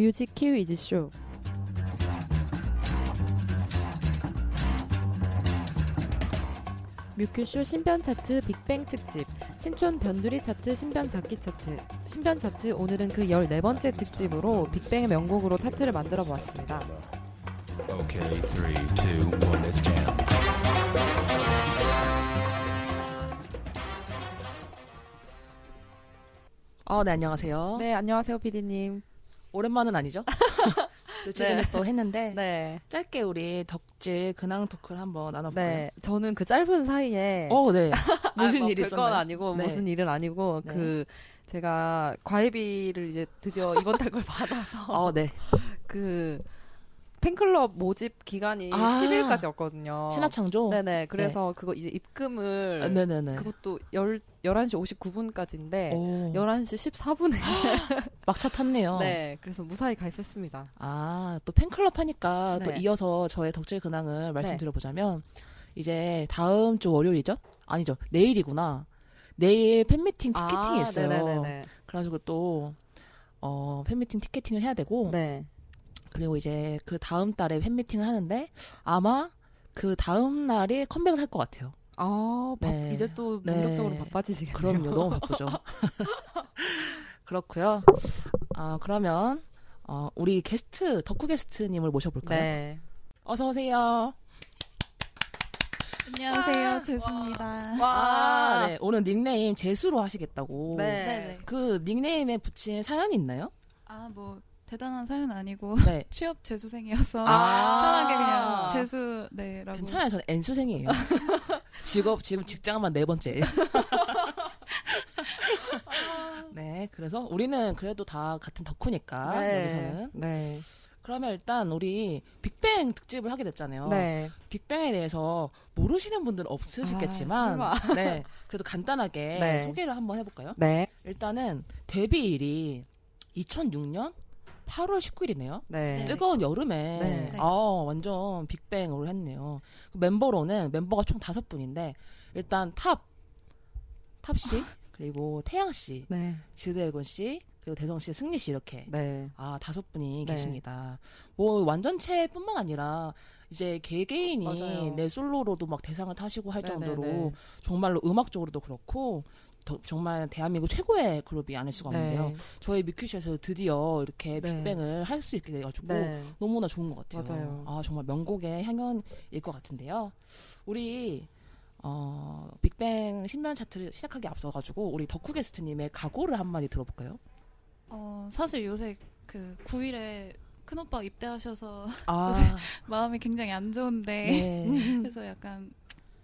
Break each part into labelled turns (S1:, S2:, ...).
S1: 뮤직 키위즈 쇼. 뮤큐쇼 신변 차트 빅뱅 특집 신촌 변두리 차트 신변 잡기 차트 신변 차트 오늘은 그 14번째 특집으로 빅뱅의 명곡으로 차트를 만들어 보았습니다.
S2: Okay, three, two, one, it's jam.
S3: 어, 네, 안녕하세요.
S1: 네, 안녕하세요, 피디님.
S3: 오랜만은 아니죠? 며칠 전에 또 했는데
S1: 네.
S3: 짧게 우리 덕질 근황 토크를 한번 나눠볼까요?
S1: 네. 저는 그 짧은 사이에
S3: 어, 네. 무슨
S1: 아, 뭐
S3: 일이 있었나요?
S1: 아니고
S3: 네.
S1: 무슨 일은 아니고
S3: 네.
S1: 그 제가 과외비를 이제 드디어 이번 달 걸 받아서
S3: 어, 네.
S1: 그 팬클럽 모집 기간이
S3: 아.
S1: 10일까지였거든요.
S3: 신화창조?
S1: 네네. 그래서 그거 이제 입금을
S3: 아, 네네네.
S1: 그것도 열, 11시 59분까지인데
S3: 오,
S1: 11시 14분에
S3: 막차 탔네요.
S1: 네. 그래서 무사히 가입했습니다.
S3: 아, 또 팬클럽 하니까 또
S1: 네.
S3: 이어서 저의 덕질 근황을 말씀드려보자면 이제 다음 주 월요일이죠? 아니죠. 내일이구나. 내일 팬미팅 티켓팅이
S1: 아,
S3: 있어요.
S1: 네네네네.
S3: 그래가지고 또, 어, 팬미팅 티켓팅을 해야 되고,
S1: 네.
S3: 그리고 이제 그 다음 달에 팬미팅을 하는데 아마 그 다음 날에 컴백을 할 것 같아요.
S1: 아, 바-
S3: 네.
S1: 이제 또
S3: 네.
S1: 본격적으로 바빠지시겠네요.
S3: 그럼요, 너무 바쁘죠. 그렇고요. 아 그러면 어, 우리 게스트 덕후 게스트님을 모셔볼까요?
S1: 네.
S3: 어서 오세요.
S4: 안녕하세요, 제수입니다.
S3: 아, 네. 오늘 닉네임 재수로 하시겠다고.
S1: 네.
S4: 네네.
S3: 그 닉네임에 붙인 사연이 있나요?
S4: 아, 뭐 대단한 사연 아니고
S3: 네.
S4: 취업 재수생이어서
S3: 아.
S4: 편하게 그냥 재수 네라고.
S3: 괜찮아요. 저는 N수생이에요. 직업, 지금 직장만 네 번째예요. 네, 그래서 우리는 그래도 다 같은 덕후니까,
S1: 네.
S3: 여기서는.
S1: 네.
S3: 그러면 일단 우리 빅뱅 특집을 하게 됐잖아요.
S1: 네.
S3: 빅뱅에 대해서 모르시는 분들은 없으시겠지만,
S1: 아.
S3: 네, 그래도 간단하게
S1: 네.
S3: 소개를 한번 해볼까요?
S1: 네.
S3: 일단은 데뷔일이 2006년 8월 19일이네요.
S1: 네.
S4: 네.
S3: 뜨거운 여름에
S1: 네.
S3: 아 완전 빅뱅으로 했네요. 그 멤버로는 멤버가 총 다섯 분인데 일단 탑 탑씨 그리고 태양 씨,
S1: 네.
S3: 지드래곤 씨 그리고 대성 씨, 승리 씨 이렇게
S1: 네.
S3: 아 다섯 분이
S1: 네.
S3: 계십니다. 뭐 완전체뿐만 아니라 이제 개개인이
S1: 맞아요.
S3: 네 솔로로도 막 대상을 타시고 할
S1: 네,
S3: 정도로
S1: 네, 네.
S3: 정말로 음악적으로도 그렇고 더- 정말 대한민국 최고의 그룹이 아닐 수가 없는데요.
S1: 네.
S3: 저희 뮤큐쇼에서 드디어 이렇게
S1: 네.
S3: 빅뱅을 할수 있게 돼가지고
S1: 네.
S3: 너무나 좋은 것 같아요.
S1: 맞아요.
S3: 아 정말 명곡의 향연일 것 같은데요. 우리 어, 빅뱅 신면 차트를 시작하기 앞서가지고 우리 덕후 게스트님의 각오를 한마디 들어볼까요?
S4: 어, 사실 요새 그 9일에 큰 오빠 입대하셔서
S3: 아,
S4: 마음이 굉장히 안 좋은데
S3: 네.
S4: 그래서 약간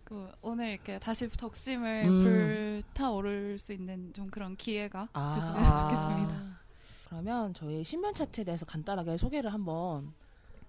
S4: 그 오늘 이렇게 다시 덕심을
S3: 음.
S4: 불타오를 수 있는 좀 그런 기회가
S3: 아.
S4: 됐으면 좋겠습니다.
S3: 그러면 저희 신면 차트에 대해서 간단하게 소개를 한번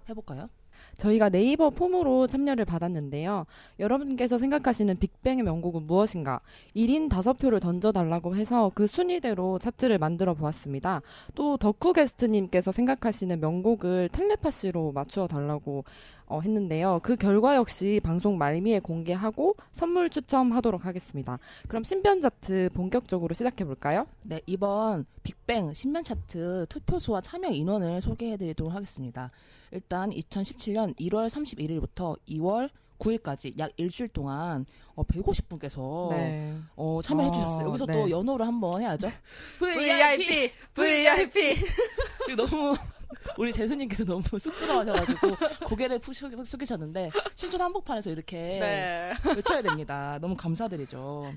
S3: 해볼까요?
S1: 저희가 네이버 폼으로 참여를 받았는데요. 여러분께서 생각하시는 빅뱅의 명곡은 무엇인가? 1인 5표를 던져달라고 해서 그 순위대로 차트를 만들어 보았습니다. 또 덕후 게스트님께서 생각하시는 명곡을 텔레파시로 맞추어 달라고 어, 했는데요. 그 결과 역시 방송 말미에 공개하고 선물 추첨하도록 하겠습니다. 그럼 신변 차트 본격적으로 시작해 볼까요?
S3: 네, 이번 빅뱅 신면 차트 투표 수와 참여 인원을 소개해 드리도록 하겠습니다. 일단 2017년 1월 31일부터 2월 9일까지 약 일주일 동안 어, 150분께서
S1: 네.
S3: 어, 참여해
S1: 아,
S3: 주셨어요. 여기서
S1: 네.
S3: 또 연호를 한번 해야죠.
S1: VIP, VIP.
S3: 지금 너무 우리 재수님께서 너무 쑥스러워하셔가지고 고개를 푸- 숙이셨는데 신촌 한복판에서 이렇게
S1: 네.
S3: 외쳐야 됩니다. 너무 감사드리죠.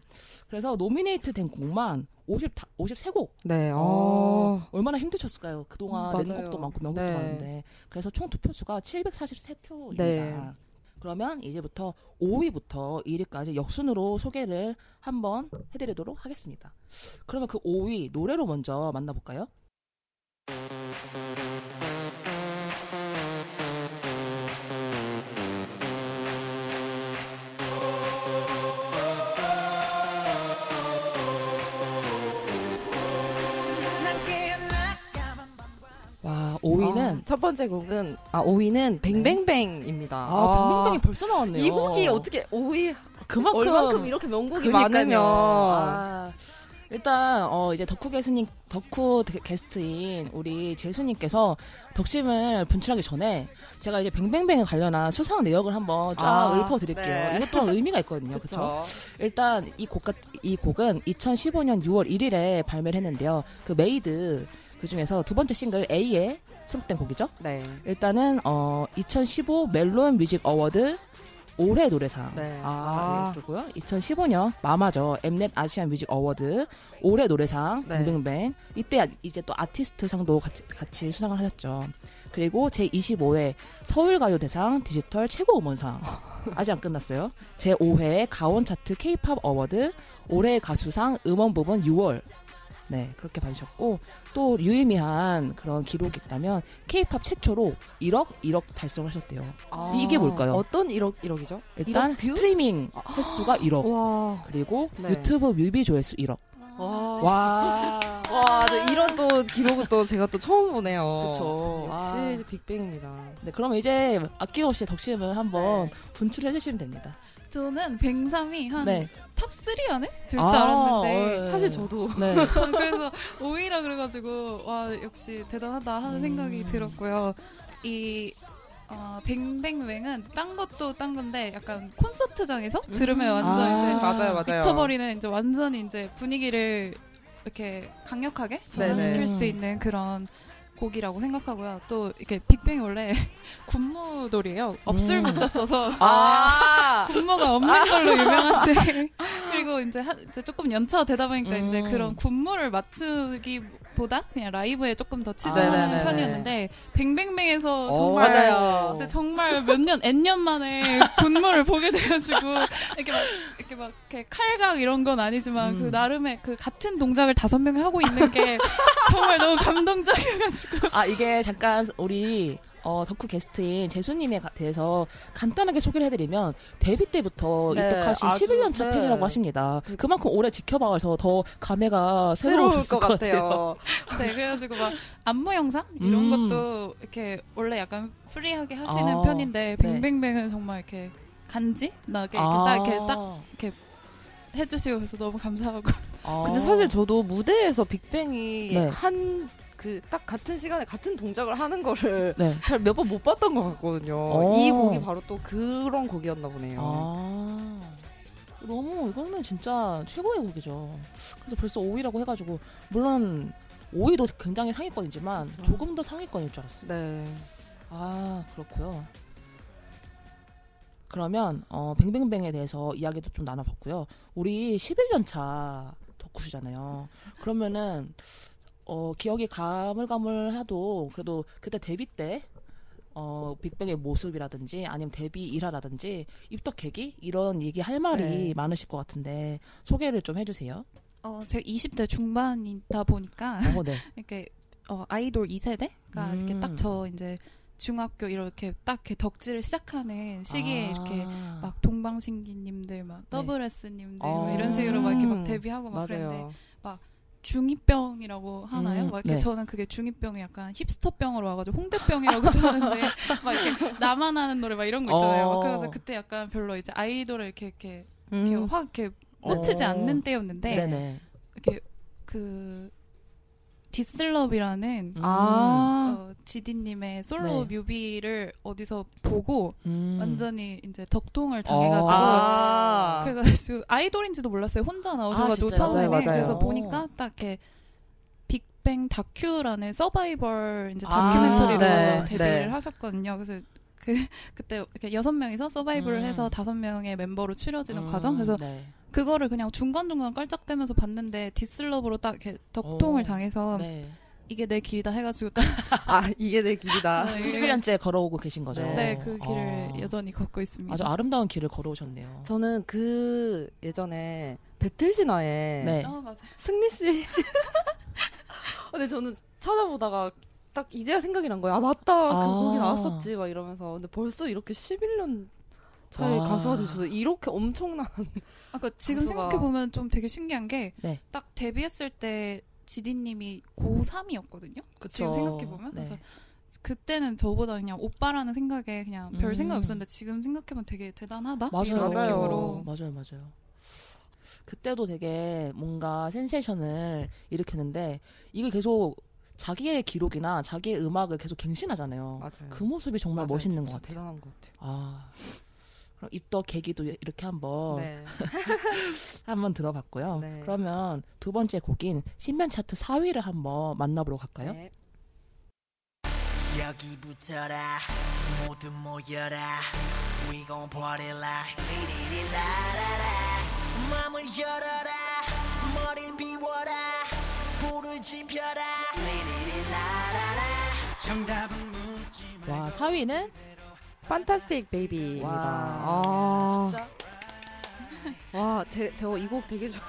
S3: 그래서 노미네이트 된 곡만 50, 53곡.
S1: 네.
S3: 어,
S1: 어.
S3: 얼마나 힘드셨을까요? 그동안
S1: 음,
S3: 낸. 곡도 많고 명곡도
S1: 네.
S3: 많은데. 그래서 총 투표수가 743표입니다.
S1: 네.
S3: 그러면 이제부터 5위부터 1위까지 역순으로 소개를 한번 해드리도록 하겠습니다. 그러면 그 5위 노래로 먼저 만나볼까요? 5위는
S1: 아, 첫 번째 곡은 아 5위는 뱅뱅뱅입니다.
S3: 아, 뱅뱅뱅이 벌써 나왔네요.
S1: 이 곡이 어떻게 5위
S3: 그만큼
S1: 얼만큼 이렇게 명곡이
S3: 그러니까요.
S1: 많으면
S3: 아, 일단 어 이제 덕후 게스님 덕후 데- 게스트인 우리 재수님께서 덕심을 분출하기 전에 제가 이제 뱅뱅뱅에 관련한 수상 내역을 한번 쫙
S1: 아,
S3: 읊어드릴게요.
S1: 네.
S3: 이것 또한 의미가 있거든요. 그렇죠? 일단 이 곡, 이 곡은 2015년 6월 1일에 발매를 했는데요. 그 MADE 그 중에서 두 번째 싱글 A에 수록된 곡이죠.
S1: 네.
S3: 일단은 어 2015 멜론 뮤직 어워드 올해 노래상
S1: 네.
S3: 아, 그리고요. 2015년 마마죠. 엠넷 아시안 뮤직 어워드 올해 노래상
S1: 네.
S3: 뱅뱅뱅 이때 아- 이제 또 아티스트 상도 같이, 같이 수상을 하셨죠. 그리고 제 25회 서울가요대상 디지털 최고 음원상 아직 안 끝났어요. 제 5회 가온 차트 K-팝 어워드 올해 가수상 음원 부분 6월 네 그렇게 받으셨고 또 유의미한 그런 기록이 있다면 K-팝 최초로 1억 1억 달성하셨대요.
S1: 아,
S3: 이게 뭘까요?
S1: 어떤 1억 1억이죠?
S3: 일단
S1: 1억 뷰?
S3: 스트리밍 횟수가 1억
S1: 와.
S3: 그리고
S1: 네.
S3: 유튜브 뮤비 조회수 1억.
S4: 와.
S3: 와.
S1: 와, 네, 이런 또 기록은 또 제가 또 처음 보네요.
S3: 그쵸.
S1: 역시
S3: 아.
S1: 빅뱅입니다.
S3: 네, 그러면 이제 아낌없이 덕심을 한번
S1: 네.
S3: 분출해 주시면 됩니다.
S4: 저는 뱅삼이 한
S3: 네.
S4: 탑3 안에 들줄
S3: 아,
S4: 알았는데
S3: 어,
S1: 사실 저도
S3: 네.
S4: 그래서 5위라 그래가지고 와 역시 대단하다 하는
S3: 음.
S4: 생각이 들었고요. 이 어, 뱅뱅뱅은 딴 것도 딴 건데 약간 콘서트장에서 들으면 완전
S3: 아,
S4: 이제
S1: 맞아요, 맞아요.
S4: 미쳐버리는 이제 완전히 이제 분위기를 이렇게 강력하게 전환시킬
S3: 네네.
S4: 수 있는 그런 곡이라고 생각하고요. 또 이렇게 빅뱅이 원래 군무돌이에요. 없을
S3: 음.
S4: 무자 써서
S1: 아,
S4: 군무가 없는 걸로 유명한데 그리고 이제, 한, 이제 조금 연차가 되다 보니까
S3: 음.
S4: 이제 그런 군무를 맞추기 보다 그냥 라이브에 조금 더
S3: 아,
S4: 치중하는
S1: 네네네네.
S4: 편이었는데 뱅뱅뱅에서
S3: 어,
S4: 정말
S1: 맞아요.
S4: 이제 정말 몇 년, N년 만에 군무를 보게 돼가지고, 이렇게 막, 이렇게 막, 이렇게 칼각 이런 건 아니지만,
S3: 음.
S4: 그 나름의 그 같은 동작을 다섯 명이 하고 있는 게 정말 너무 감동적이어가지고.
S3: 아, 이게 잠깐 우리 어, 덕후 게스트인 재수님에 가- 대해서 간단하게 소개를 해드리면 데뷔 때부터
S1: 네,
S3: 입덕하신
S1: 아주,
S3: 11년 차
S1: 네.
S3: 팬이라고 하십니다. 그만큼 오래 지켜봐서 더 감회가
S1: 새로울 것
S3: 것 같아요.
S1: 같아요.
S4: 네, 그래가지고 막, 안무 영상? 이런
S3: 음.
S4: 것도 이렇게 원래 약간 프리하게 하시는
S3: 아,
S4: 편인데,
S3: 네.
S4: 뱅뱅뱅은 정말 이렇게 간지? 나게 이렇게
S3: 아.
S4: 딱 이렇게 딱 해주시고 그래서 너무 감사하고.
S3: 아.
S1: 근데 사실 저도 무대에서 빅뱅이
S3: 네.
S1: 한 그 딱 같은 시간에 같은 동작을 하는 거를
S3: 네.
S1: 잘몇 번 못 봤던 것 같거든요.
S3: 어.
S1: 이 곡이 바로 또 그런 곡이었나 보네요.
S3: 아. 너무 이거는 진짜 최고의 곡이죠. 그래서 벌써 5위라고 해가지고 물론 5위도 굉장히 상위권이지만
S1: 그쵸.
S3: 조금 더 상위권일 줄 알았어요.
S1: 네.
S3: 아 그렇고요. 그러면 어, 뱅뱅뱅에 대해서 이야기도 좀 나눠봤고요. 우리 11년 차 덕후시잖아요. 그러면은 어, 기억이 가물가물해도 그래도 그때 데뷔 때 어, 빅뱅의 모습이라든지 아니면 데뷔 일화라든지 입덕 계기 이런 얘기 할 말이
S1: 네.
S3: 많으실 것 같은데 소개를 좀 해주세요.
S4: 어, 제가 20대 중반이다 보니까,
S3: 어, 네.
S4: 이렇게 어, 아이돌 2세대가
S3: 음.
S4: 이렇게 딱 저 이제 중학교 이렇게 딱 이렇게 덕질을 시작하는 시기에
S3: 아.
S4: 이렇게 막 동방신기님들 막 더블 S님들 막
S3: 어.
S4: 이런 식으로 막 이렇게 막
S1: 음.
S4: 데뷔하고 막 그랬는데
S1: 맞아요.
S4: 중이병이라고 하나요?
S3: 음,
S4: 막 이렇게
S3: 네.
S4: 저는 그게 중이병이 약간 힙스터병으로 와가지고 홍대병이라고도 하는데 막 이렇게 나만 아는 노래 막 이런 거 있잖아요.
S3: 어.
S4: 막 그래서 그때 약간 별로 이제 아이돌을 이렇게 이렇게, 이렇게
S1: 음.
S4: 확 이렇게 꽂히지
S3: 어.
S4: 않는 때였는데
S3: 네네.
S4: 이렇게 그 디슬럽이라는
S1: 아.
S4: 어, 지디님의 솔로
S3: 네.
S4: 뮤비를 어디서 보고
S3: 음.
S4: 완전히 이제 덕통을 당해가지고
S1: 아.
S4: 그래가지고 아이돌인지도 몰랐어요. 혼자 나오셔가지고
S3: 진짜요?
S4: 처음에는
S1: 맞아요, 맞아요.
S4: 그래서 보니까 딱 이렇게 빅뱅 다큐라는 서바이벌 이제
S3: 아,
S4: 다큐멘터리로
S1: 네,
S4: 해서 데뷔를
S1: 네.
S4: 하셨거든요. 그래서 그 그때 이렇게 여섯 명이서 서바이벌을
S3: 음.
S4: 해서 다섯 명의 멤버로 추려지는
S3: 음,
S4: 과정. 그래서
S3: 네.
S4: 그거를 그냥 중간중간 깔짝대면서 봤는데 디슬럽으로 딱 이렇게 덕통을
S3: 오.
S4: 당해서
S3: 네.
S4: 이게 내 길이다 해가지고 딱
S1: 아, 이게 내 길이다.
S4: 네.
S3: 11년째 걸어오고 계신 거죠.
S1: 네.
S4: 네, 그 길을
S3: 아.
S4: 여전히 걷고 있습니다.
S3: 아주 아름다운 길을 걸어오셨네요.
S1: 저는 그 예전에 배틀 신화에
S3: 네.
S4: 아, 맞아요.
S1: 승리 씨. 근데 저는 찾아보다가 딱 이제야 생각이 난 거예요. 아 맞다,
S3: 아.
S1: 그 곡이 나왔었지 막 이러면서. 근데 벌써 이렇게 11년 차에
S3: 와.
S1: 가수가 되셔서 이렇게 엄청난.
S4: 아까 지금
S1: 가수가-
S4: 생각해 보면 좀 되게 신기한 게,
S3: 네.
S4: 딱 데뷔했을 때 지디님이 고3이었거든요? 지금 생각해 보면.
S3: 네.
S4: 그래서 그때는 저보다 그냥 오빠라는 생각에 그냥 별
S3: 음.
S4: 생각이 없었는데 지금 생각해 보면 되게 대단하다?
S3: 맞아요.
S4: 이런 느낌으로.
S3: 맞아요, 맞아요. 그때도 되게 뭔가 센세이션을 일으켰는데 이게 계속 자기의 기록이나 자기의 음악을 계속 갱신하잖아요.
S1: 맞아요.
S3: 그 모습이 정말
S1: 맞아요.
S3: 멋있는 것 같아요.
S1: 대단한 것 같아요.
S3: 아. 그럼 입덕 계기도 이렇게 한번
S1: 네.
S3: 한번 들어봤고요.
S1: 네.
S3: 그러면 두 번째 곡인 신변 차트 4위를 한번 만나보러 갈까요?
S1: 네.
S5: 여기 붙어라 모두 모여라 We gon' party like 리리리라라라 맘을 열어라 머리를 비워라 불을 지펴라 리리리라라라 정답은 묻지
S3: 와, 4위는
S1: 판타스틱 베이비입니다.
S3: 와,
S1: 아,
S3: 진짜
S1: 와, 제, 저 이 곡 되게 좋아.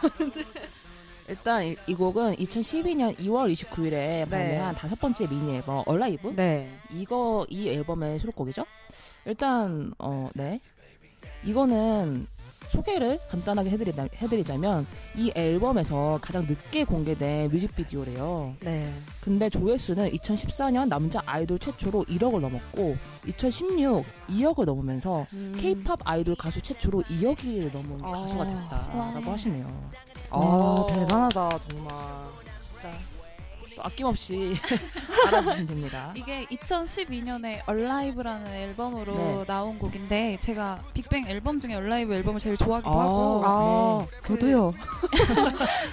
S3: 일단 이, 이 곡은 2012년 2월 29일에 발매한 다섯 번째 미니 앨범 얼라이브
S1: 네.
S3: 이거 이 앨범의 수록곡이죠. 일단 어 네. 이거는 소개를 간단하게 해드리자, 해드리자면 이 앨범에서 가장 늦게 공개된 뮤직비디오래요.
S1: 네.
S3: 근데 조회수는 2014년 남자 아이돌 최초로 1억을 넘었고 2016 2억을 넘으면서
S1: 음.
S3: K-팝 아이돌 가수 최초로 2억을 넘은
S1: 아.
S3: 가수가 됐다라고
S4: 와.
S3: 하시네요.
S1: 아,
S3: 어.
S1: 대단하다, 정말.
S3: 진짜 또 아낌없이 알아주시면 됩니다.
S4: 이게 2012년에 Alive라는 앨범으로
S3: 네.
S4: 나온 곡인데 제가 빅뱅 앨범 중에 Alive 앨범을 제일 좋아하기도
S3: 아.
S4: 하고
S1: 아,
S4: 네.
S1: 저도요.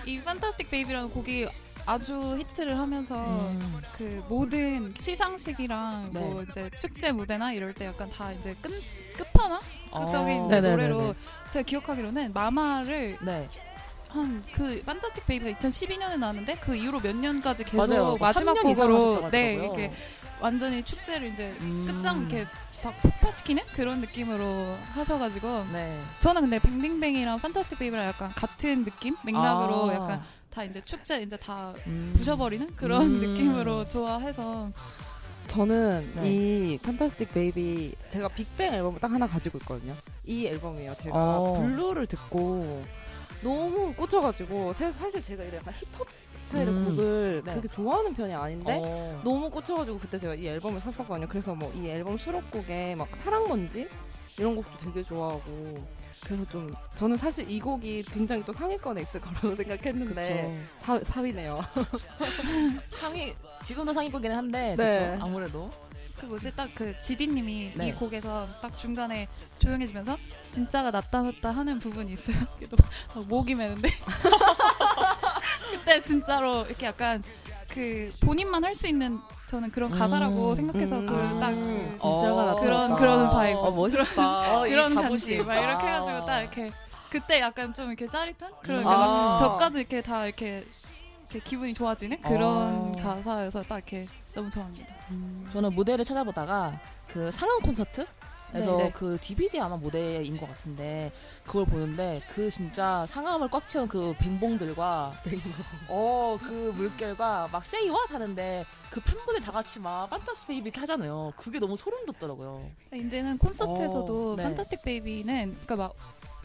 S4: 이 Fantastic Baby라는 곡이 아주 히트를 하면서
S3: 음.
S4: 그 모든 시상식이랑
S3: 네.
S4: 뭐 이제 축제 무대나 이럴 때 약간 다 이제 끝 끝판왕 격인
S3: 어.
S1: 네네네네.
S4: 노래로 제가 기억하기로는 MAMA를
S3: 네.
S4: 한 그 Fantastic Baby가 2012년에 나왔는데 그 이후로 몇 년까지 계속
S3: 맞아요.
S4: 마지막
S3: 3년 이상
S4: 곡으로 네. 이렇게 완전히 축제를 이제
S3: 음.
S4: 끝장 이렇게 다 폭파시키는 그런 느낌으로 하셔가지고
S3: 네.
S4: 저는 근데 뱅뱅뱅이랑 Fantastic Baby랑 약간 같은 느낌 맥락으로
S3: 아.
S4: 약간 다 이제 축제 이제 다
S3: 음.
S4: 부셔버리는 그런
S3: 음.
S4: 느낌으로 좋아해서
S1: 저는
S3: 네.
S1: 이 Fantastic Baby 제가 빅뱅 앨범을 딱 하나 가지고 있거든요. 이 앨범이에요. 제가
S3: 어.
S1: 블루를 듣고 너무 꽂혀가지고 사- 사실 제가 이래 약간 힙합 스타일의
S3: 음.
S1: 곡을
S3: 네.
S1: 그렇게 좋아하는 편이 아닌데
S3: 어.
S1: 너무 꽂혀가지고 그때 제가 이 앨범을 샀었거든요. 그래서 뭐 이 앨범 수록곡에 막 사랑 먼지 이런 곡도 되게 좋아하고 그래서 좀 저는 사실 이 곡이 굉장히 또 상위권에 있을 거라고 생각했는데
S3: 그쵸.
S1: 사, 4위네요.
S3: 상위 지금도 상위권이긴 한데
S1: 네.
S3: 그쵸? 아무래도
S4: 그 뭐지 딱 그 지디님이
S3: 네.
S4: 이 곡에서 딱 중간에 조용해지면서 진짜가 나타났다 하는 부분이 있어요. 그래도 막 목이 메는데 그때 진짜로 이렇게 약간 그 본인만 할 수 있는 저는 그런 가사라고
S3: 음,
S4: 생각해서
S1: 음.
S4: 그딱
S1: 아,
S4: 그
S1: 진짜가
S3: 어.
S4: 그런- 그런 vibe.
S1: 어, 멋있다.
S3: 어, 이
S4: 그런
S3: 자부심.
S4: 막 이렇게
S3: 아.
S4: 해가지고 딱 이렇게 그때 약간 좀 이렇게 짜릿한 그런
S3: 음.
S1: 아.
S4: 저까지 이렇게 다 이렇게, 이렇게 기분이 좋아지는 그런
S3: 아.
S4: 가사여서 딱 이렇게 너무 좋아합니다.
S3: 저는 무대를 찾아보다가 그 상암 콘서트 에서
S4: 네, 네.
S3: 그 DVD 아마 무대인 것 같은데 그걸 보는데 그 진짜 상암을 꽉 채운 그 뱅봉들과 어 그 물결과 막 say wow 하는데 그 팬분들 다 같이 막 Fantastic Baby 이렇게 하잖아요. 그게 너무 소름 돋더라고요.
S4: 이제는 콘서트에서도
S3: 어, 네.
S4: Fantastic Baby는 그러니까 막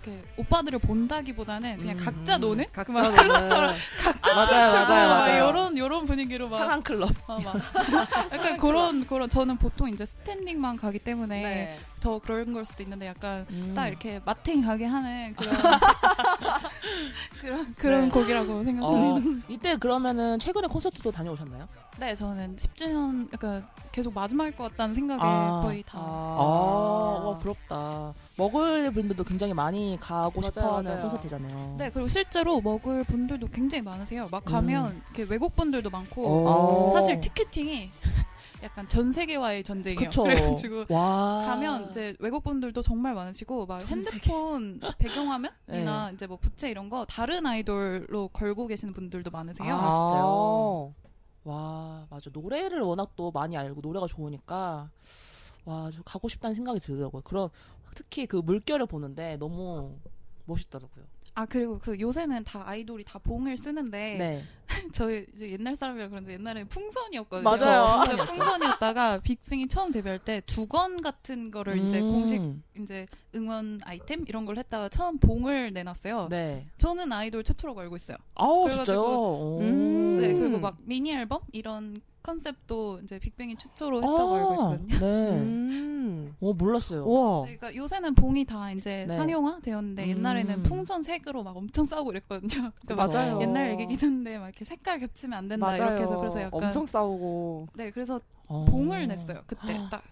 S4: 이렇게 오빠들을 본다기보다는 그냥
S3: 음,
S4: 각자
S3: 음.
S4: 노는
S1: 각자
S4: 막
S1: 노는.
S4: 클럽처럼 각자
S3: 맞아요,
S4: 춤추고 막. 이런 이런 분위기로 막,
S3: 상암 클럽.
S4: 어, 막 약간 그런 그런 저는 보통 이제 스탠딩만 가기 때문에
S1: 네.
S4: 더 그런 걸 수도 있는데 약간
S3: 음.
S4: 딱 이렇게 마탱하게 하는 그런 그런 그런
S3: 네.
S4: 곡이라고 생각합니다.
S3: 어, 이때 그러면은 최근에 콘서트도 다녀오셨나요?
S4: 네, 저는 10주년 약간 계속 마지막일 것 같다는 생각에
S3: 아.
S4: 거의 다.
S3: 아, 와 부럽다. 먹을 분들도 굉장히 많이 가고
S1: 맞아요,
S3: 싶어하는
S1: 맞아요.
S3: 콘서트잖아요.
S4: 네, 그리고 실제로 먹을 분들도 굉장히 많으세요. 막 가면 이렇게 외국 분들도 많고
S3: 음. 어.
S4: 사실 티켓팅이 약간 전 세계와의 전쟁이에요.
S3: 그쵸.
S4: 그래가지고
S3: 와.
S4: 가면 이제 외국 분들도 정말 많으시고
S3: 막전
S4: 핸드폰 배경화면이나
S3: 네.
S4: 이제 뭐 부채 이런 거 다른 아이돌로 걸고 계시는 분들도 많으세요.
S3: 아, 진짜요? 와, 맞아. 노래를 워낙 또 많이 알고 노래가 좋으니까 와, 저 가고 싶다는 생각이 들더라고요. 그런 특히 그 물결을 보는데 너무 멋있더라고요.
S4: 아 그리고 그 요새는 다 아이돌이 다 봉을 쓰는데
S3: 네.
S4: 저희 이제 옛날 사람이라 그런지 옛날에 풍선이었거든요.
S1: 맞아요.
S4: 근데 풍선이었다가 빅뱅이 처음 데뷔할 때 두건 같은 거를 이제
S3: 음.
S4: 공식 이제 응원 아이템 이런 걸 했다가 처음 봉을 내놨어요.
S3: 네.
S4: 저는 아이돌 최초로 알고 있어요.
S3: 아우,
S4: 그래가지고,
S3: 진짜요? 오.
S1: 음.
S4: 네 그리고 막 미니 앨범 이런 컨셉도 이제 빅뱅이 최초로 했다고 알고 있거든요.
S3: 네.
S1: 음.
S3: 오 몰랐어요.
S1: 우와.
S4: 그러니까 요새는 봉이 다 이제
S3: 네.
S4: 상용화 되었는데
S3: 음.
S4: 옛날에는 풍선 색으로 막 엄청 싸우고 이랬거든요. 그러니까 막
S1: 맞아요.
S4: 옛날 얘기긴 한데 막 이렇게 색깔 겹치면 안 된다
S1: 맞아요.
S4: 이렇게 해서 그래서 약간
S1: 엄청 싸우고.
S4: 네 그래서
S3: 어.
S4: 봉을 냈어요 그때 딱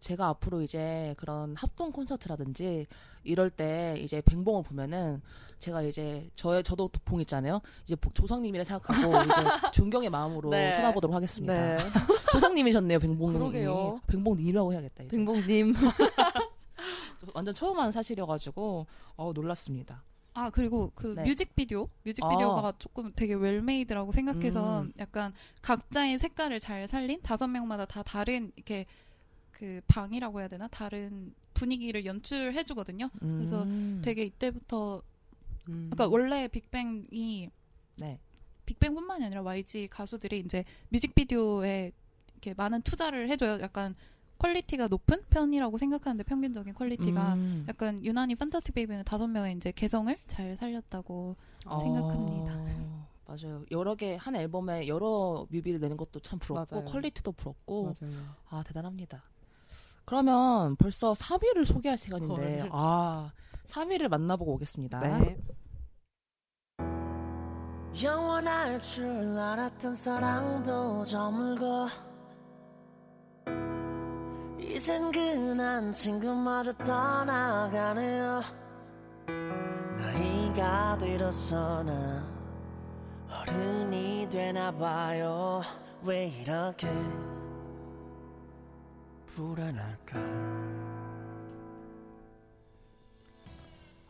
S3: 제가 앞으로 이제 그런 합동 콘서트라든지 이럴 때 이제 뱅봉을 보면은 제가 이제 저의 저도 봉 있잖아요. 이제 보- 조상님이라 생각하고 이제 존경의 마음으로
S1: 네.
S3: 쳐다보도록 하겠습니다.
S1: 네.
S3: 조상님이셨네요.
S1: 그러게요.
S3: 뱅봉님이라고 해야겠다. 이제.
S1: 빙봉님.
S3: 완전 처음 하는 사실이어가지고 어, 놀랐습니다.
S4: 아 그리고 그
S3: 네.
S4: 뮤직비디오 뮤직비디오가 조금 되게 웰메이드라고 생각해서
S3: 음.
S4: 약간 각자의 색깔을 잘 살린 다섯 명마다 다 다른 이렇게 그 방이라고 해야 되나 다른 분위기를 연출해 주거든요. 그래서
S3: 음.
S4: 되게 이때부터
S1: 음.
S4: 그러니까 원래 빅뱅이
S3: 네.
S4: 빅뱅뿐만이 아니라 YG 가수들이 이제 뮤직비디오에 이렇게 많은 투자를 해줘요. 약간 quality가 높은 편이라고 생각하는데 평균적인 quality가
S3: 음.
S4: 약간 유난히 Fantastic Baby는 다섯 명의 이제 개성을 잘 살렸다고 생각합니다.
S3: 어, 맞아요. 여러 개 한 앨범에 여러 뮤비를 내는 것도 참 부럽고
S1: 맞아요.
S3: quality도 부럽고
S1: 맞아요.
S3: 아 대단합니다. 그러면 벌써 3위를 소개할 시간인데
S1: 헐.
S3: 아 3위를 만나보고 오겠습니다.
S1: 네.
S5: 영원할 줄 알았던 사랑도 저물고 이젠 그난 친구마저 떠나가네요 나이가 들어서는 어른이 되나봐요 왜 이렇게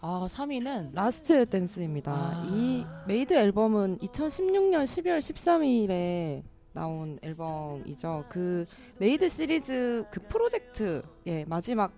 S3: 아 3위는
S1: Last Dance입니다.
S3: 아.
S1: 이 MADE 앨범은 2016년 12월 13일에 나온 앨범이죠. 그 MADE 시리즈 그 프로젝트의 마지막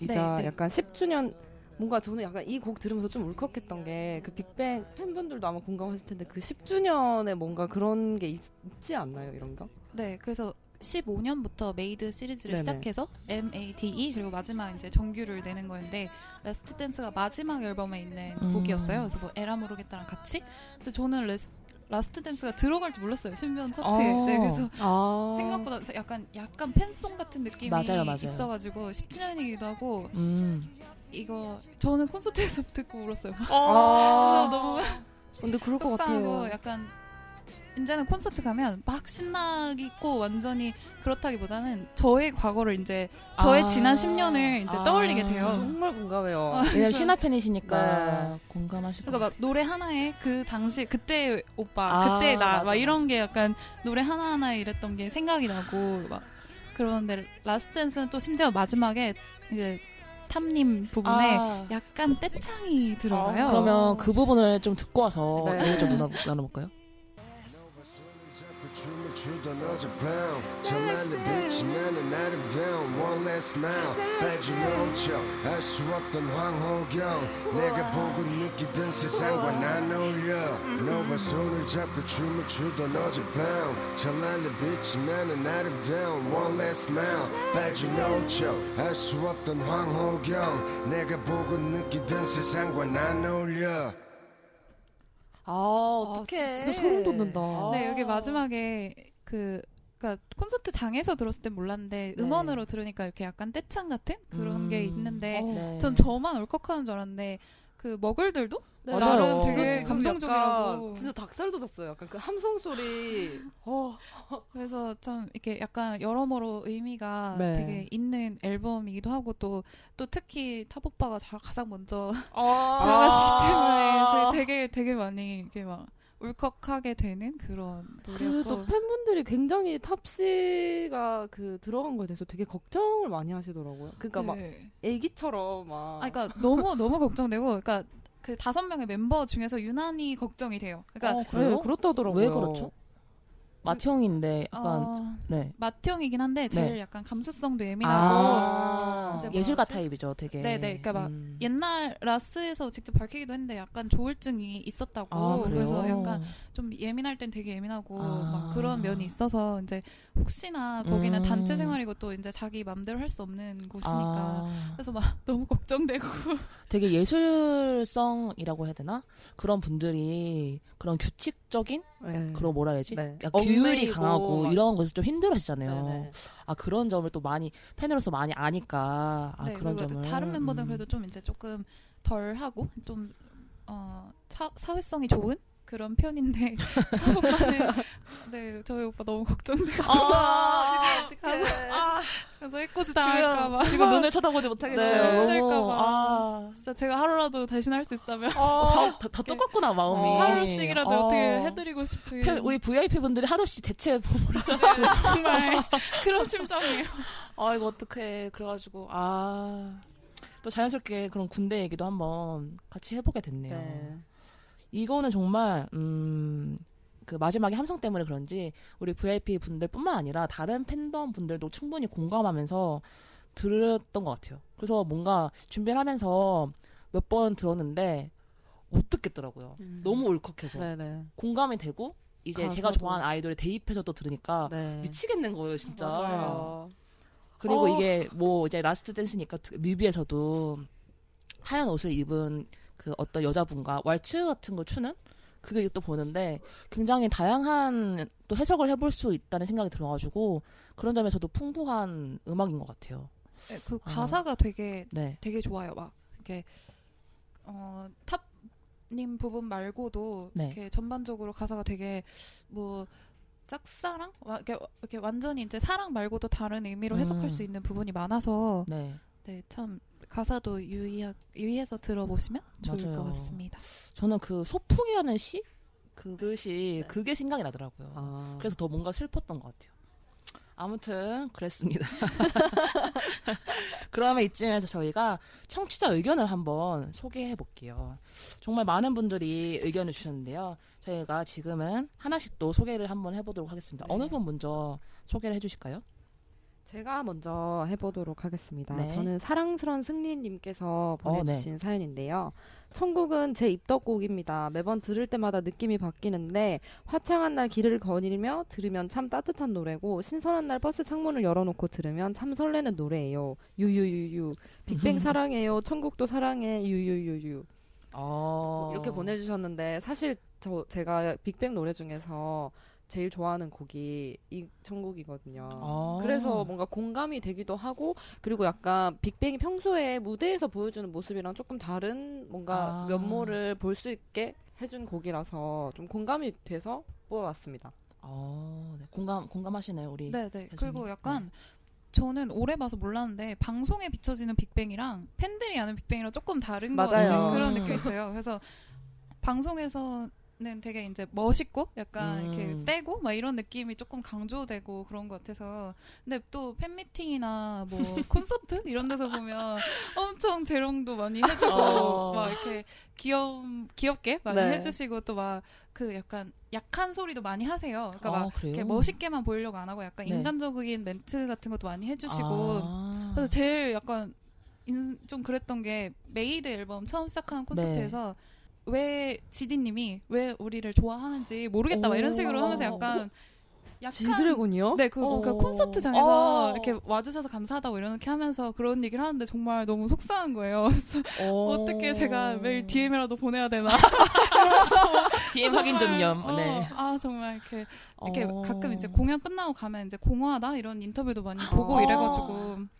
S1: 이자
S4: 네, 네.
S1: 약간 10주년 뭔가 저는 약간 이 곡 들으면서 좀 울컥했던 게 그 빅뱅 팬분들도 아마 공감하실 텐데 그 10주년에 뭔가 그런 게 있, 지 않나요? 이런 거?
S4: 네, 그래서 15년부터 MADE 시리즈를
S1: 네네.
S4: 시작해서 M.A.D.E 그리고 마지막 이제 정규를 내는 거였는데 Last Dance가 마지막 앨범에 있는
S3: 음.
S4: 곡이었어요. 그래서 뭐 에라 모르겠다랑 같이. 근데 저는 레스, Last Dance가 들어갈 줄 몰랐어요. 신비한 차트.
S3: 어.
S4: 네, 그래서
S1: 아.
S4: 생각보다 약간 약간 fan song 같은 느낌이
S3: 맞아요, 맞아요.
S4: 있어가지고 10주년이기도 하고
S3: 음.
S4: 이거 저는 콘서트에서 듣고 울었어요.
S1: 아.
S4: 그래서 너무
S1: 근데 그럴 것
S4: 속상하고
S1: 같아요.
S4: 약간 이제는 콘서트 가면 막 신나고 완전히 그렇다기보다는 저의 과거를 이제 저의
S3: 아.
S4: 지난 10년을 이제
S3: 아.
S4: 떠올리게
S1: 저
S4: 돼요.
S1: 정말 공감해요.
S4: 아,
S3: 왜냐면 신화 팬이시니까
S1: 네.
S3: 공감하실 것
S4: 그러니까 막 노래 하나에 그 당시 그때 오빠,
S3: 아,
S4: 그때 나, 막 이런 게 약간 노래 하나 하나 에 이랬던 게 생각이 나고 막 그러는데 Last Dance는 또 심지어 마지막에 이제 탑님 부분에
S3: 아,
S4: 약간 떼창이 들어가요.
S3: 그러면 그 부분을 좀 듣고 와서
S1: 네.
S3: 좀 나눠, 나눠볼까요?
S6: 춤을 추던 어젯밤 전날의 빛이 나는 아름다운 one last smile 빠진 오죠 알수 없던 황호경 내가 보고 느끼던 세상과 난 어울려 너와 손을 잡고 춤을 추던 어젯밤 전날의 빛이 나는 아름다운 one last smile 빠진 오죠 알수 없던 황호경 내가 보고 느끼던 세상과 난 어울려
S3: 아 어떡해
S1: 진짜 소름 돋는다.
S4: 네, 여기 마지막에 그 그러니까 콘서트 장에서 들었을 땐 몰랐는데
S3: 네.
S4: 음원으로 들으니까 이렇게 약간 떼창 같은 그런
S3: 음.
S4: 게 있는데
S1: 어.
S3: 네.
S4: 전 저만 울컥하는 줄 알았는데 그 먹을들도
S1: 네,
S3: 맞아요.
S4: 나름
S3: 저
S4: 되게 감동적이라고
S1: 진짜 닭살 돋았어요. 약간 그 함성 소리. 어.
S4: 그래서 참 이렇게 약간 여러모로 의미가
S1: 네.
S4: 되게 있는 앨범이기도 하고 또또 특히 탑 오빠가 자- 가장 먼저
S1: 아.
S4: 들어갔기 때문에 저희 되게 되게 많이 이렇게 막 울컥하게 되는 그런
S1: 그또
S4: 노래였고
S1: 팬분들이 굉장히 탑 씨가 그 들어간 거에 대해서 되게 걱정을 많이 하시더라고요. 그러니까 막
S4: 네.
S1: 애기처럼 막.
S4: 아, 그러니까 너무 너무 걱정되고, 그러니까 그 다섯 명의 멤버 중에서 유난히 걱정이 돼요. 그러니까
S3: 어,
S1: 네,
S3: 그래요?
S1: 그렇다더라고요.
S3: 왜 그렇죠? 마티형인데 약간
S4: 어,
S3: 네.
S4: 맏형이긴 한데 제일
S3: 네.
S4: 약간 감수성도 예민하고
S3: 아, 아, 예술가
S4: 뭐라지?
S3: 타입이죠, 되게.
S4: 네네, 그러니까 막
S3: 음.
S4: 옛날 라스에서 직접 밝히기도 했는데 약간 조울증이 있었다고
S3: 아?
S4: 그래서 약간 좀 예민할 땐 되게 예민하고
S3: 아.
S4: 막 그런 면이 있어서 이제 혹시나 거기는
S3: 음.
S4: 단체 생활이고 또 이제 자기 맘대로 할 수 없는 곳이니까
S3: 아,
S4: 그래서 막 너무 걱정되고
S3: 되게 예술성이라고 해야 되나? 그런 분들이 그런 규칙적인
S1: 네.
S3: 그런 뭐라 해야지?
S1: 네.
S3: 약간 규율이 강하고
S1: 막-
S3: 이런 것을 좀 힘들어하시잖아요.
S1: 네네.
S3: 아 그런 점을 또 많이 팬으로서 많이 아니까 아
S4: 네,
S3: 그런 점을
S4: 다른 멤버들은
S3: 음.
S4: 그래도 좀 이제 조금 덜 하고 좀 어, 사, 사회성이 좋은 그런 편인데 오빠는 네 저희 오빠 너무 걱정되고
S3: 아,
S4: 가서 그래서 해코지 당할까봐
S3: 지금, 지금 눈을 쳐다보지 못하겠어요.
S4: 네, 힘들까봐.
S3: 아,
S4: 진짜 제가 하루라도 대신 할 수 있다면
S3: 다, 다, 다 똑같구나 마음이.
S1: 어,
S4: 하루씩이라도
S3: 어.
S4: 어떻게 해드리고 싶은
S3: 팬- 우리 VIP 분들이 하루씩 대체 보물을
S4: 정말 그런 심정이에요.
S3: 아 이거 어떡해 그래가지고 아 또 자연스럽게 그런 군대 얘기도 한번 같이 해보게 됐네요.
S1: 네.
S3: 이거는 정말 음. 그 마지막에 함성 때문에 그런지 우리 VIP 분들뿐만 아니라 다른 팬덤 분들도 충분히 공감하면서 들었던 것 같아요. 그래서 뭔가 준비를 하면서 몇 번 들었는데 못 듣겠더라고요. 너무 울컥해서
S1: 네네.
S3: 공감이 되고 이제 제가
S1: 가사도.
S3: 좋아하는 아이돌에 대입해서 또 들으니까
S1: 네.
S3: 미치겠는 거예요, 진짜.
S1: 맞아요.
S3: 그리고
S1: 어.
S3: 이게 뭐 이제 Last Dance니까 드- 뮤비에서도 하얀 옷을 입은 그 어떤 여자분과 왈츠 같은 거 추는 그게 또 보는데 굉장히 다양한 또 해석을 해볼 수 있다는 생각이 들어가지고 그런 점에서도 풍부한 음악인 것 같아요.
S4: 네, 그 가사가 되게
S3: 네.
S4: 되게 좋아요. 막 이렇게 어 탑님 부분 말고도
S3: 네.
S4: 이렇게 전반적으로 가사가 되게 뭐 짝사랑 와- 이렇게, 이렇게 완전히 이제 사랑 말고도 다른 의미로 해석할
S3: 음.
S4: 수 있는 부분이 많아서
S3: 네.
S4: 네 참 가사도 유의하, 유의해서 들어보시면 좋을
S3: 맞아요.
S4: 것 같습니다.
S3: 저는 그 소풍이라는 시? 그 글씨
S1: 네.
S3: 그게 생각이 나더라고요.
S1: 아.
S3: 그래서 더 뭔가 슬펐던 것 같아요. 아무튼 그랬습니다. 그러면 이쯤에서 저희가 청취자 의견을 한번 소개해 볼게요. 정말 많은 분들이 의견을 주셨는데요. 저희가 지금은 하나씩 또 소개를 한번 해보도록 하겠습니다.
S1: 네.
S3: 어느 분 먼저 소개를 해주실까요?
S1: 제가 먼저 해보도록 하겠습니다.
S3: 네.
S1: 저는 사랑스런 승리님께서
S3: 어,
S1: 보내주신 사연인데요. 천국은 제 입덕곡입니다. 매번 들을 때마다 느낌이 바뀌는데 화창한 날 길을 거닐며 들으면 참 따뜻한 노래고 신선한 날 버스 창문을 열어놓고 들으면 참 설레는 노래예요. 유유유유. 빅뱅 사랑해요. 천국도 사랑해. 유유유유.
S3: 어...
S1: 이렇게 보내주셨는데 사실 저 제가 빅뱅 노래 중에서 제일 좋아하는 곡이 이 천국이거든요.
S3: 아.
S1: 그래서 뭔가 공감이 되기도 하고 그리고 약간 빅뱅이 평소에 무대에서 보여주는 모습이랑 조금 다른 뭔가
S3: 아.
S1: 면모를 볼 수 있게 해준 곡이라서 좀 공감이 돼서 뽑아왔습니다.
S3: 어, 네. 공감 공감하시네요, 우리.
S4: 네, 네. 그리고 약간 저는 오래 봐서 몰랐는데 방송에 비춰지는 빅뱅이랑 팬들이 아는 빅뱅이랑 조금 다른 것
S1: 맞아요.
S4: 같은 그런
S3: 음.
S4: 느낌이 있어요. 그래서 방송에서 는 되게 이제 멋있고 약간
S3: 음.
S4: 이렇게 세고 막 이런 느낌이 조금 강조되고 그런 것 같아서 근데 또 팬미팅이나 뭐 콘서트 이런 데서 보면 엄청 재롱도 많이 해주고
S3: 어.
S4: 막 이렇게 귀엽 귀엽게 많이
S1: 네.
S4: 해주시고 또 막 그 약간 약한 소리도 많이 하세요. 그러니까
S3: 아,
S4: 막
S3: 그래요?
S4: 이렇게 멋있게만 보이려고 안 하고 약간
S3: 네.
S4: 인간적인 멘트 같은 것도 많이 해주시고
S3: 아.
S4: 그래서 제일 약간 인- 좀 그랬던 게 MADE 앨범 처음 시작하는 콘서트에서
S3: 네.
S4: 왜 지디님이 왜 우리를 좋아하는지 모르겠다 막 이런 식으로 하면서 약간 약간
S1: 지드래곤이요?
S4: 네, 그,
S3: 어.
S4: 그 콘서트장에서
S3: 어.
S4: 이렇게 와주셔서 감사하다고 이렇게 하면서 그런 얘기를 하는데 정말 너무 속상한 거예요.
S3: 어.
S4: 어떻게 제가 매일 DM이라도 보내야 되나.
S3: DM 확인 점념.
S4: 어,
S3: 네.
S4: 아, 정말 이렇게 이렇게
S3: 어.
S4: 가끔 이제 공연 끝나고 가면 이제 공허하다 이런 인터뷰도 많이 보고
S1: 아.
S4: 이래가지고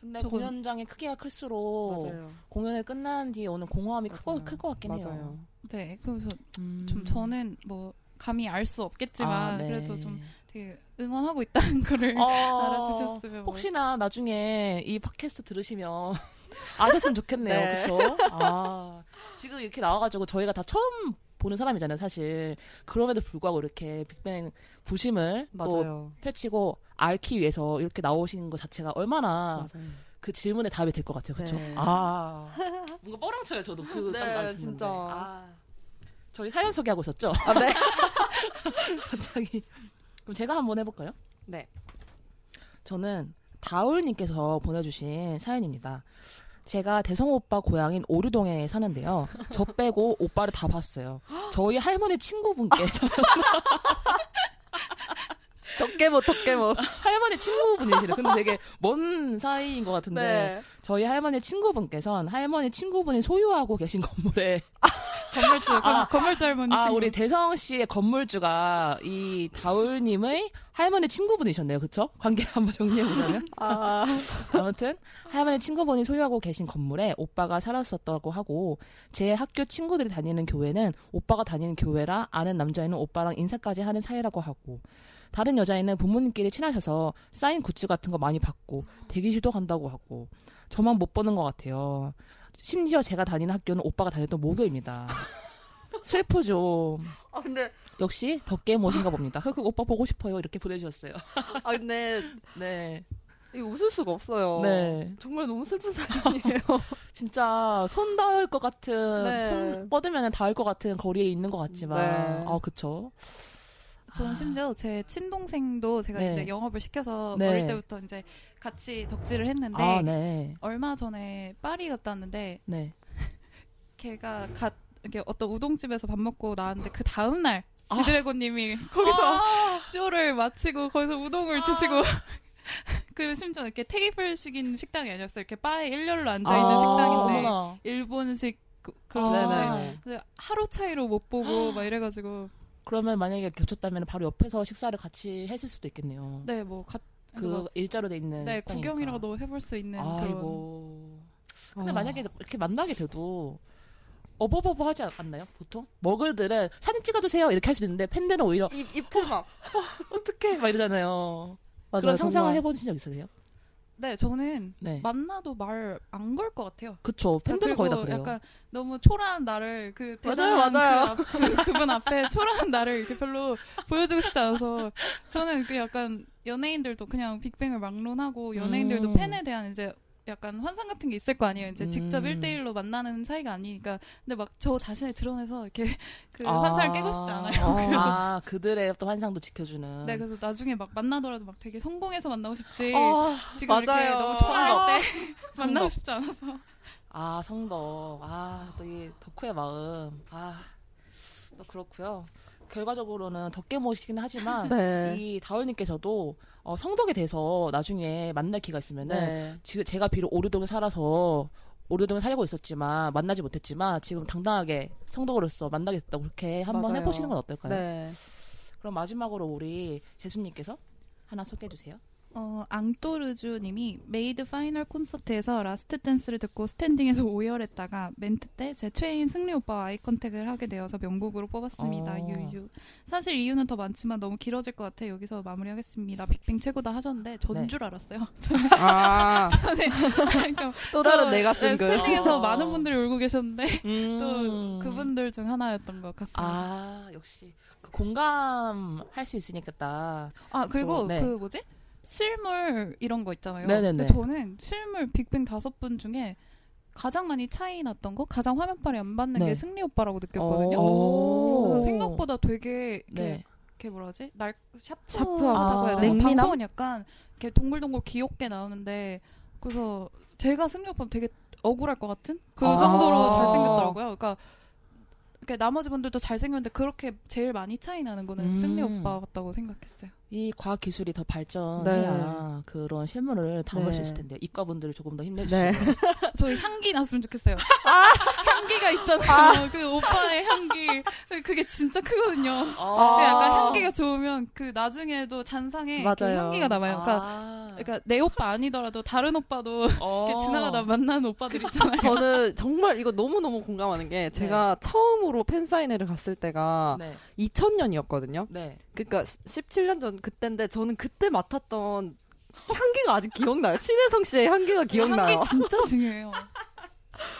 S3: 근데
S4: 조금-
S3: 공연장의 크기가 클수록
S1: 맞아요.
S3: 공연을 끝난 뒤에 오는 공허함이
S1: 맞아요.
S3: 클것 같긴 해요.
S1: 맞아요.
S4: 네 그래서
S3: 음.
S4: 좀 저는 뭐 감히 알 수 없겠지만
S3: 아, 네.
S4: 그래도 좀 되게 응원하고 있다는 거를
S3: 어,
S4: 알아주셨으면 뭐.
S3: 혹시나 나중에 이 팟캐스트 들으시면 아셨으면 좋겠네요.
S1: 네.
S3: 그렇죠? 아, 지금 이렇게 나와가지고 저희가 다 처음 보는 사람이잖아요, 사실. 그럼에도 불구하고 이렇게 빅뱅 부심을 또
S1: 맞아요.
S3: 펼치고 앓기 위해서 이렇게 나오시는 것 자체가 얼마나
S1: 맞아요.
S3: 그 질문에 답이 될 것 같아요. 그렇죠?
S1: 네.
S3: 아. 뭔가 뻐렁쳐요, 저도 그
S1: 네,
S3: 딱말 듣는데.
S1: 진짜.
S3: 아. 저희 사연 소개하고 있었죠?
S1: 아, 네.
S3: 갑자기. 그럼 제가 한번 해볼까요?
S1: 네.
S3: 저는 다울님께서 보내주신 사연입니다. 제가 대성 오빠 고향인 오류동에 사는데요. 저 빼고 오빠를 다 봤어요. 저희 할머니 친구분께
S1: 덕개못 덕개못.
S3: 할머니 친구분이시래. 근데 되게 먼 사이인 것 같은데
S1: 네.
S3: 저희 할머니 친구분께서는 할머니 친구분이 소유하고 계신 건물에
S4: 건물주
S3: 아,
S4: 건물주 할머니
S3: 아
S4: 친구.
S3: 우리 대성 씨의 건물주가 이 다울님의 할머니 친구분이셨네요, 그쵸? 관계를 한번 정리해 보자면
S1: 아.
S3: 아무튼 할머니 친구분이 소유하고 계신 건물에 오빠가 살았었다고 하고 제 학교 친구들이 다니는 교회는 오빠가 다니는 교회라 아는 남자애는 오빠랑 인사까지 하는 사이라고 하고 다른 여자애는 부모님끼리 친하셔서 사인 굿즈 같은 거 많이 받고 대기실도 간다고 하고 저만 못 보는 것 같아요. 심지어 제가 다니는 학교는 오빠가 다녔던 모교입니다. 슬프죠.
S1: 아 근데
S3: 역시 덕계 모신가 봅니다. 흑흑 오빠 보고 싶어요. 이렇게 보내주셨어요.
S1: 아 근데
S3: 네.
S1: 이거 웃을 수가 없어요.
S3: 네.
S1: 정말 너무 슬픈 사연이에요.
S3: 진짜 손 닿을 것 같은
S1: 네.
S3: 손 뻗으면 닿을 것 같은 거리에 있는 것 같지만
S1: 네.
S3: 아 그쵸
S4: 저는 심지어 제 친동생도 제가
S3: 네.
S4: 이제 영업을 시켜서
S3: 네.
S4: 어릴 때부터 이제 같이 덕질을 했는데
S3: 아 네.
S4: 얼마 전에 파리 갔다 왔는데
S3: 네.
S4: 걔가 갓 이렇게 어떤 우동집에서 밥 먹고 나왔는데 그 다음 날
S3: 아.
S4: 지드래곤님이 거기서 쇼를 마치고 거기서 우동을 주시고 그 심지어 이렇게 테이블식인 식당이 아니었어요. 이렇게 바에 일렬로 앉아 있는
S1: 아,
S4: 식당인데
S3: 어머나.
S4: 일본식 그,
S3: 아.
S4: 그런 근데 하루 차이로 못 보고 막 이래가지고
S3: 그러면 만약에 겹쳤다면 바로 옆에서 식사를 같이 했을 수도 있겠네요.
S4: 네뭐 갓,
S3: 그 일자로 돼 있는
S4: 네
S3: 식당이니까.
S4: 구경이라도 해볼 수 있는 그런
S3: 아이고. 근데
S1: 어.
S3: 만약에 이렇게 만나게 돼도 어버버버 하지 않- 않나요? 보통 머글들은 사진 찍어주세요 이렇게 할 수 있는데 팬들은 오히려
S1: 입 입포막.
S3: 어떻게 막 이러잖아요.
S1: 맞아요,
S3: 그런 상상을
S1: 정말.
S3: 해보신 적 있으세요?
S4: 네 저는
S3: 네.
S4: 만나도 말 안 걸 것 같아요.
S3: 그쵸. 팬들은 거의 다 그래요.
S4: 약간 너무 초라한 나를 그
S1: 맞아요,
S4: 대단한
S1: 맞아요.
S4: 그, 앞- 그, 분 앞에 초라한 나를 이렇게 별로 보여주고 싶지 않아서 저는 그 약간 연예인들도 그냥 빅뱅을 막론하고 연예인들도
S3: 음.
S4: 팬에 대한 이제 약간 환상 같은 게 있을 거 아니에요. 이제 직접
S3: 음.
S4: 일대일로 만나는 사이가 아니니까. 근데 막 저 자신을 드러내서 이렇게 그
S3: 아.
S4: 환상을 깨고 싶지 않아요. 그래서
S3: 아, 그들의 또 환상도 지켜주는.
S4: 네, 그래서 나중에 막 만나더라도 막 되게 성공해서 만나고 싶지.
S3: 아,
S4: 지금 이렇게
S1: 맞아요.
S4: 너무 초라할 때
S3: 성덕.
S4: 만나고 싶지 않아서.
S3: 아, 성덕. 아, 또 이 덕후의 마음. 아, 또 그렇고요. 결과적으로는 덕계못이긴 하지만
S1: 네.
S3: 이 다울님께서도 어, 성덕에 대해서 나중에 만날 기회가 있으면은
S1: 네.
S3: 지금 제가 비록 오류동에 살아서 오류동에 살고 있었지만 만나지 못했지만 지금 당당하게 성덕으로서 만나게 됐다고 그렇게 한번
S1: 맞아요.
S3: 해보시는 건 어떨까요?
S1: 네.
S3: 그럼 마지막으로 우리 재수님께서 하나 소개해 주세요.
S4: 어, 앙토르주 님이 MADE final 콘서트에서 Last Dance를 듣고 standing에서 오열했다가 멘트 때 제 최애인 승리 오빠와 eye contact을 하게 되어서 명곡으로 뽑았습니다.
S3: 어.
S4: 유유. 사실 이유는 더 많지만 너무 길어질 것 같아 여기서 마무리하겠습니다. 빅뱅 최고다 하셨는데 전
S3: 네.
S4: 줄 알았어요.
S1: 아,
S4: 네. 그러니까
S1: 또 다른
S4: 저,
S1: 내가 쓴
S4: 네,
S1: 글.
S4: 스탠딩에서
S3: 어.
S4: 많은 분들이 울고 계셨는데
S3: 음.
S4: 또 그분들 중 하나였던 것 같습니다.
S3: 아 역시 그 공감할 수 있으니까
S4: 아 그리고
S3: 또, 네.
S4: 그 뭐지 실물 이런 거 있잖아요.
S3: 네네네.
S4: 근데 저는 실물 빅뱅 다섯 분 중에 가장 많이 차이 났던 거, 가장 화면빨이 안 받는
S3: 네.
S4: 게 승리 오빠라고 느꼈거든요. 그래서 생각보다 되게 이렇게,
S3: 네.
S4: 이렇게 뭐라지 날
S1: 샤프하고.
S4: 샤프하다고 해야
S3: 아.
S4: 되나?
S1: 냉미남?
S4: 방송은 약간 이렇게 동글동글 귀엽게 나오는데 그래서 제가 승리 오빠 되게 억울할 것 같은 그
S3: 아.
S4: 정도로 잘생겼더라고요. 그러니까 이렇게 나머지 분들도 잘생겼는데 그렇게 제일 많이 차이 나는 거는
S3: 음.
S4: 승리 오빠 같다고 생각했어요.
S3: 이 과학 기술이 더 발전해야 그런 실물을 담을
S1: 네.
S3: 수 있을 텐데요. 이과분들을 조금 더 힘내주시고.
S1: 네.
S4: 저희 향기 났으면 좋겠어요. 향기가 있잖아요. 그 오빠의 향기. 그게 진짜 크거든요.
S3: 아.
S4: 그 약간 향기가 좋으면 그 나중에도 잔상에
S1: 맞아요.
S4: 향기가 남아요. 그러니까,
S3: 아.
S4: 그러니까 내 오빠 아니더라도 다른 오빠도 이렇게
S3: 어.
S4: 지나가다 만나는 오빠들 있잖아요.
S1: 저는 정말 이거 너무 너무 공감하는 게 제가 처음으로 팬 사인회를 갔을 때가
S3: 네.
S1: 2000년이었거든요.
S3: 네.
S1: 그러니까 17년 전 그때인데 저는 그때 맡았던 향기가 아직 기억나요. 신혜성 씨의 향기가 기억나요.
S4: 향기 진짜 중요해요.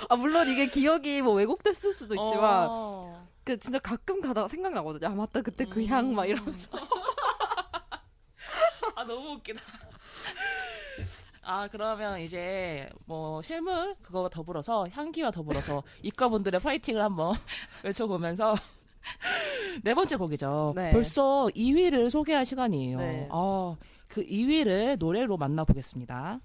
S1: 아 물론 이게 기억이 뭐 왜곡됐을 수도 있지만
S3: 어.
S1: 그 진짜 가끔 가다가 생각나거든요. 아 맞다 그때 그
S3: 음.
S1: 향막 이러면서.
S3: 아 너무 웃기다. 아 그러면 이제 뭐 실물 그거와 더불어서 향기와 더불어서 이과분들의 파이팅을 한번 외쳐보면서 네 번째 곡이죠.
S1: 네.
S3: 벌써 2위를 소개할 시간이에요.
S1: 네.
S3: 어, 그 2위를 노래로 만나보겠습니다.